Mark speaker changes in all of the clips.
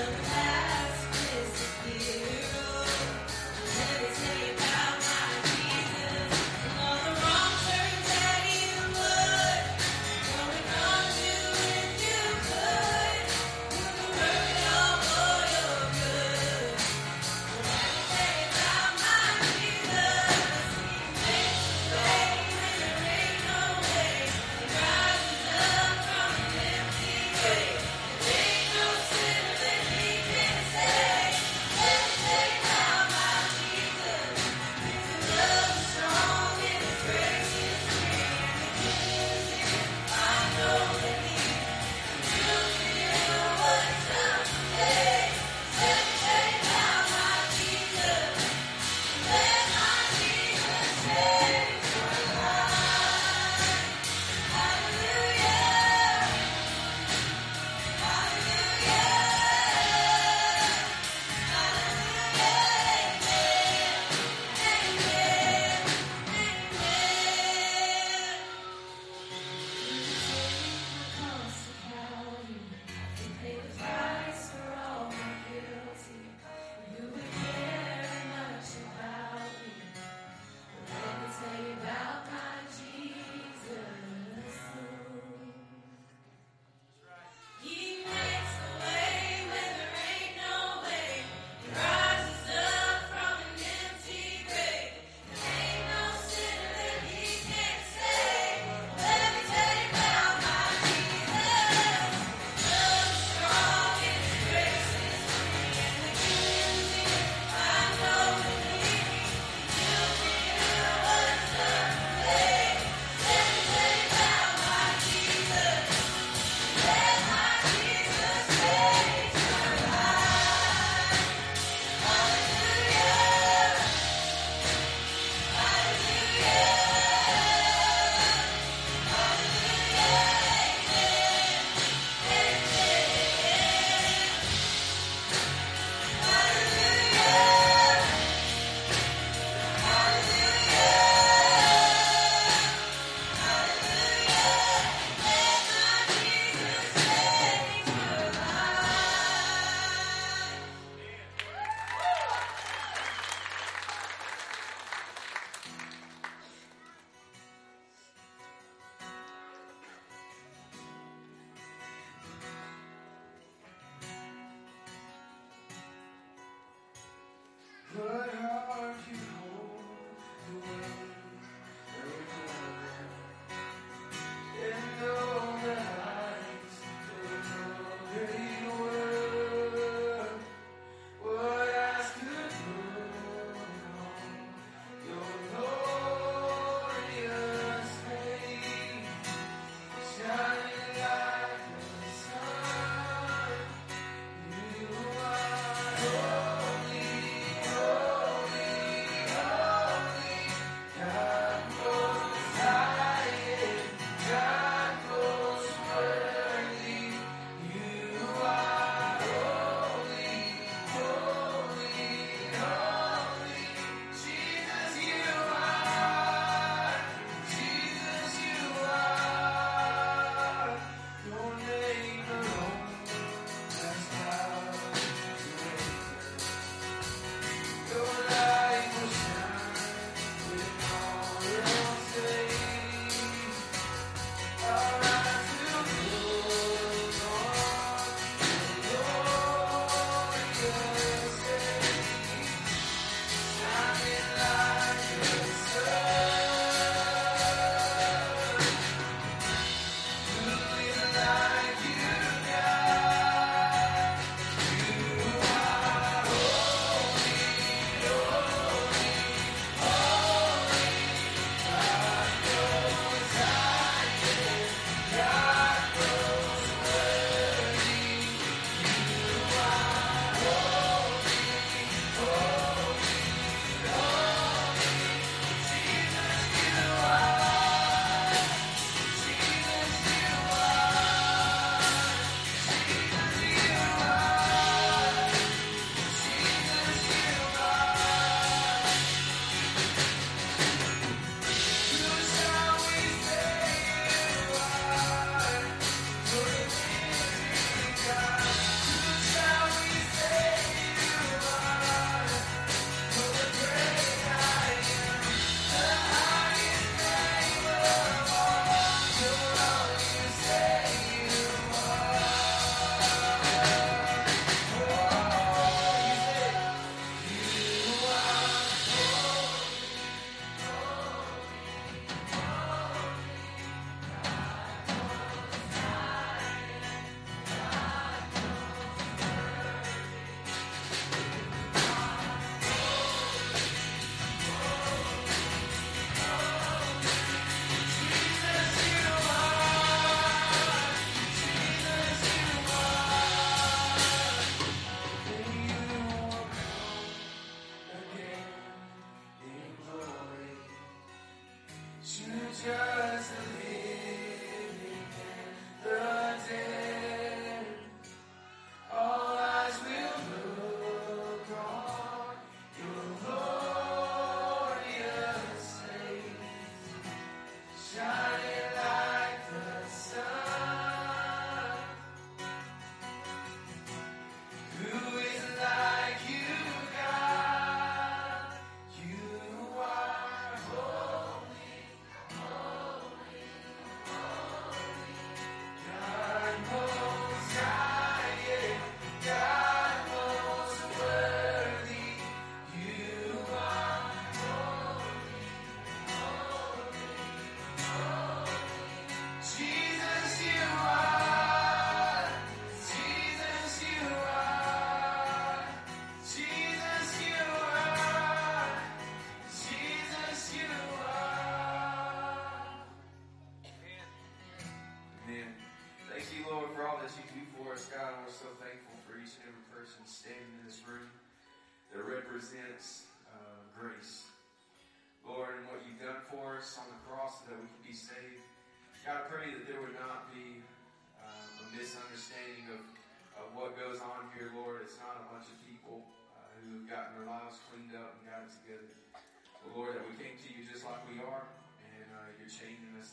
Speaker 1: Yeah.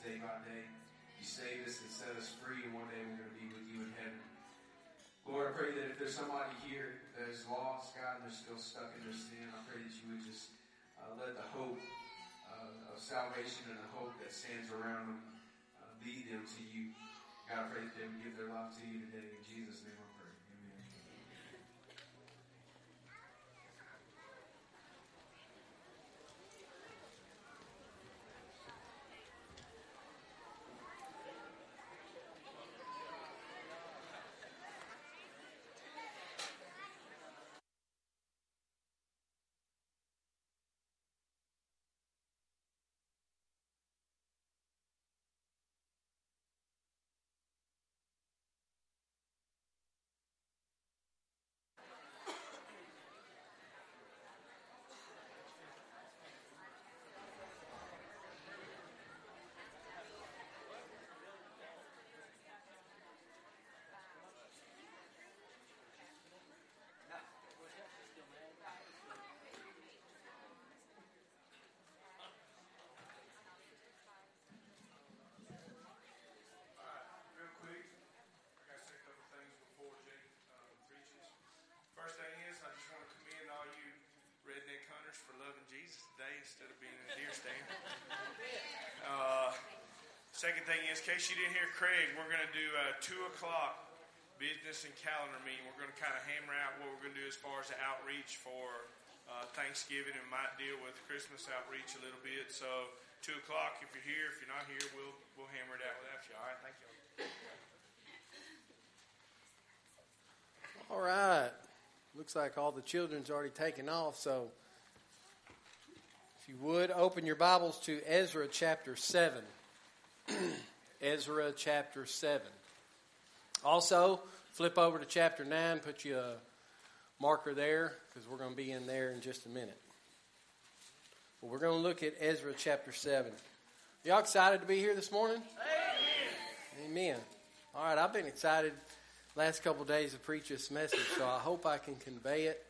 Speaker 1: Day by day. You saved us and set us free, and one day we're going to be with you in heaven. Lord, I pray that if there's somebody here that is lost, God, and they're still stuck in their sin, I pray that you would just uh, let the hope uh, of salvation and the hope that stands around them uh, lead them to you. God, I pray that they would give their life to you today. In Jesus' name I pray. Amen.
Speaker 2: Real quick, I got to say a couple things before Jake um, preaches. First thing is, I just want to commend all you redneck hunters for loving Jesus today instead of being in a deer stand. Uh, second thing is, in case you didn't hear Craig, we're going to do a 2 o'clock business and calendar meeting. We're going to kind of hammer out what we're going to do as far as the outreach for uh, Thanksgiving and might deal with Christmas outreach a little bit. So, 2 o'clock, if you're here, if you're not here, we'll, we'll hammer it out without you. All right, thank you.
Speaker 3: All right. Looks like all the children's already taken off, so if you would, open your Bibles to Ezra chapter 7. Ezra chapter 7. Also, flip over to chapter 9, put you a marker there, because we're going to be in there in just a minute. But we're going to look at Ezra chapter 7. Y'all excited to be here this morning? Amen. Amen. All right, I've been excited last couple of days to preach this message, so I hope I can convey it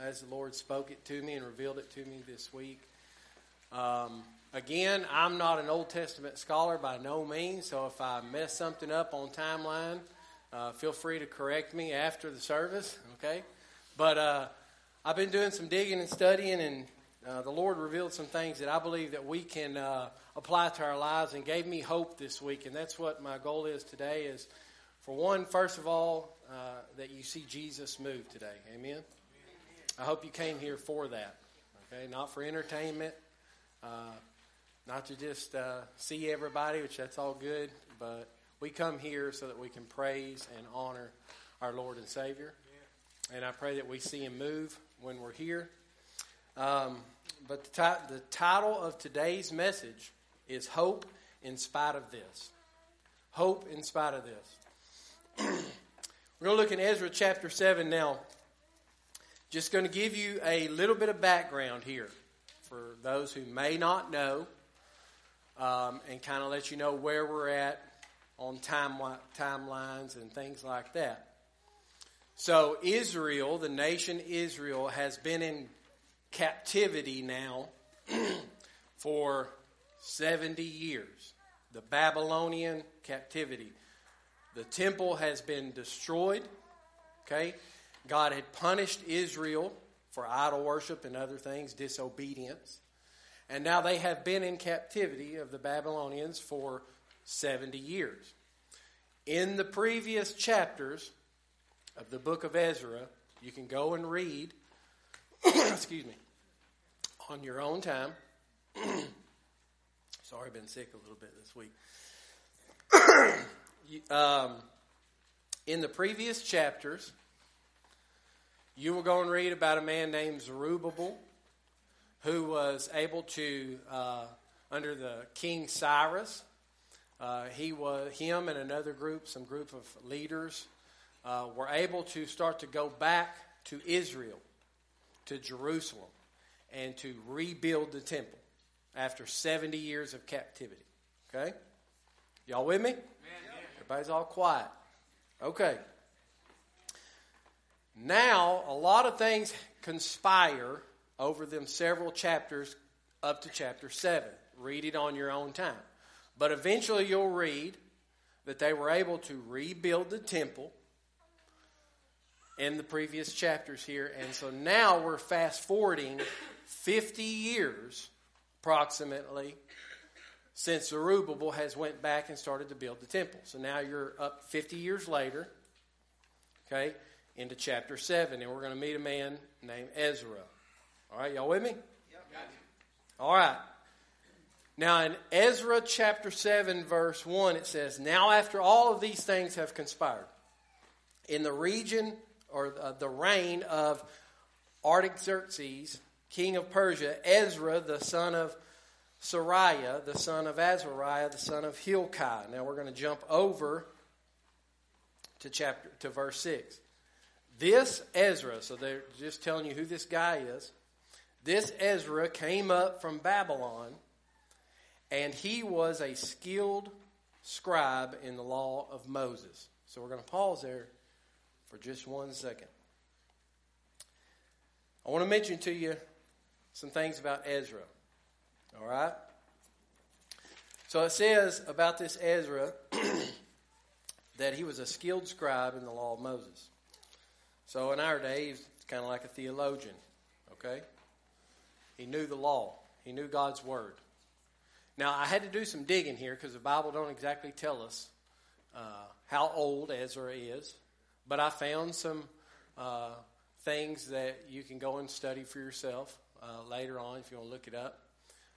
Speaker 3: as the Lord spoke it to me and revealed it to me this week. Um, again, I'm not an Old Testament scholar by no means, so if I mess something up on timeline, uh, feel free to correct me after the service, okay? But uh, I've been doing some digging and studying, and uh, the Lord revealed some things that I believe that we can uh, apply to our lives, and gave me hope this week, and that's what my goal is today. Is for one, first of all, uh, that you see Jesus move today. Amen. I hope you came here for that. Okay, not for entertainment, uh, not to just uh, see everybody, which that's all good, but we come here so that we can praise and honor our Lord and Savior. And I pray that we see Him move when we're here. Um, but the, ti- the title of today's message is Hope in Spite of This. Hope in spite of this. We're going to look in Ezra chapter 7 now. Just going to give you a little bit of background here for those who may not know um, and kind of let you know where we're at on time, timelines and things like that. So, Israel, the nation Israel, has been in captivity now for 70 years. The Babylonian captivity. The temple has been destroyed. Okay? God had punished Israel for idol worship and other things, disobedience. And now they have been in captivity of the Babylonians for 70 years. In the previous chapters of the book of Ezra, you can go and read, excuse me, on your own time. Sorry, I've been sick a little bit this week. Um, in the previous chapters, you will go and read about a man named Zerubbabel who was able to, uh, under the King Cyrus, uh, he was him and another group, some group of leaders, uh, were able to start to go back to Israel to Jerusalem and to rebuild the temple after 70 years of captivity. Okay? Y'all with me? Everybody's all quiet. Okay. Now, a lot of things conspire over them several chapters up to chapter 7. Read it on your own time. But eventually you'll read that they were able to rebuild the temple in the previous chapters here. And so now we're fast forwarding 50 years approximately since Zerubbabel has went back and started to build the temple. So now you're up 50 years later, okay, into chapter 7, and we're going to meet a man named Ezra. All right, y'all with me? All right. Now, in Ezra chapter 7, verse 1, it says, Now after all of these things have conspired, in the region or uh, the reign of Artaxerxes, king of Persia, Ezra, the son of Seraiah, the son of Azariah, the son of Hilkiah. Now we're going to jump over to chapter to verse 6. This Ezra, so they're just telling you who this guy is. This Ezra came up from Babylon, and he was a skilled scribe in the law of Moses. So we're going to pause there for just one second. I want to mention to you some things about Ezra. All right? So it says about this Ezra that he was a skilled scribe in the law of Moses. So in our day, he's kind of like a theologian, okay? He knew the law. He knew God's word. Now, I had to do some digging here because the Bible don't exactly tell us uh, how old Ezra is, but I found some uh, things that you can go and study for yourself uh, later on if you want to look it up.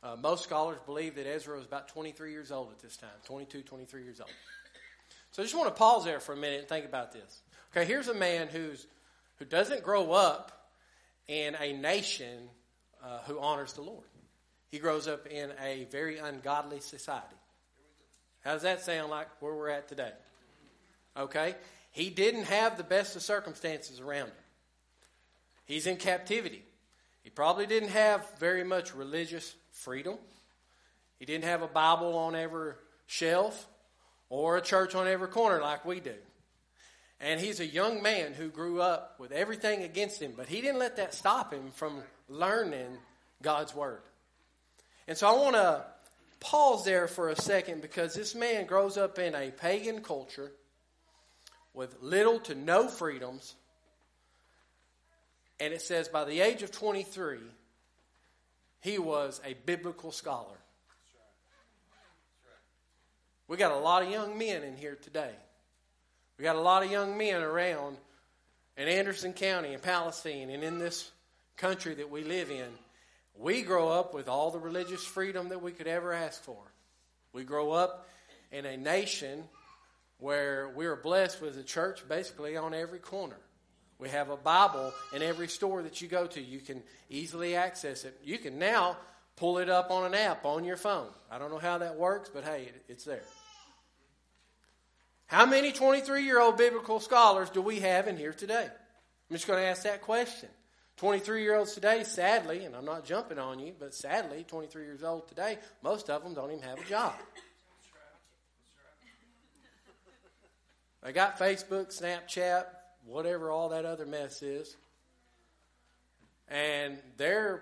Speaker 3: Uh, most scholars believe that Ezra was about 23 years old at this time, 22, 23 years old. So I just want to pause there for a minute and think about this. Okay, here's a man who's who doesn't grow up in a nation uh, who honors the Lord. He grows up in a very ungodly society. How does that sound like where we're at today? Okay? He didn't have the best of circumstances around him. He's in captivity. He probably didn't have very much religious freedom. He didn't have a Bible on every shelf or a church on every corner like we do. And he's a young man who grew up with everything against him, but he didn't let that stop him from learning God's Word. And so I want to pause there for a second because this man grows up in a pagan culture with little to no freedoms. And it says by the age of 23, he was a biblical scholar. We got a lot of young men in here today. We got a lot of young men around in Anderson County and Palestine and in this country that we live in. We grow up with all the religious freedom that we could ever ask for. We grow up in a nation where we are blessed with a church basically on every corner. We have a Bible in every store that you go to. You can easily access it. You can now pull it up on an app on your phone. I don't know how that works, but hey, it's there. How many 23 year old biblical scholars do we have in here today? I'm just going to ask that question. 23 year olds today, sadly, and I'm not jumping on you, but sadly, 23 years old today, most of them don't even have a job. They got Facebook, Snapchat, whatever all that other mess is. And they're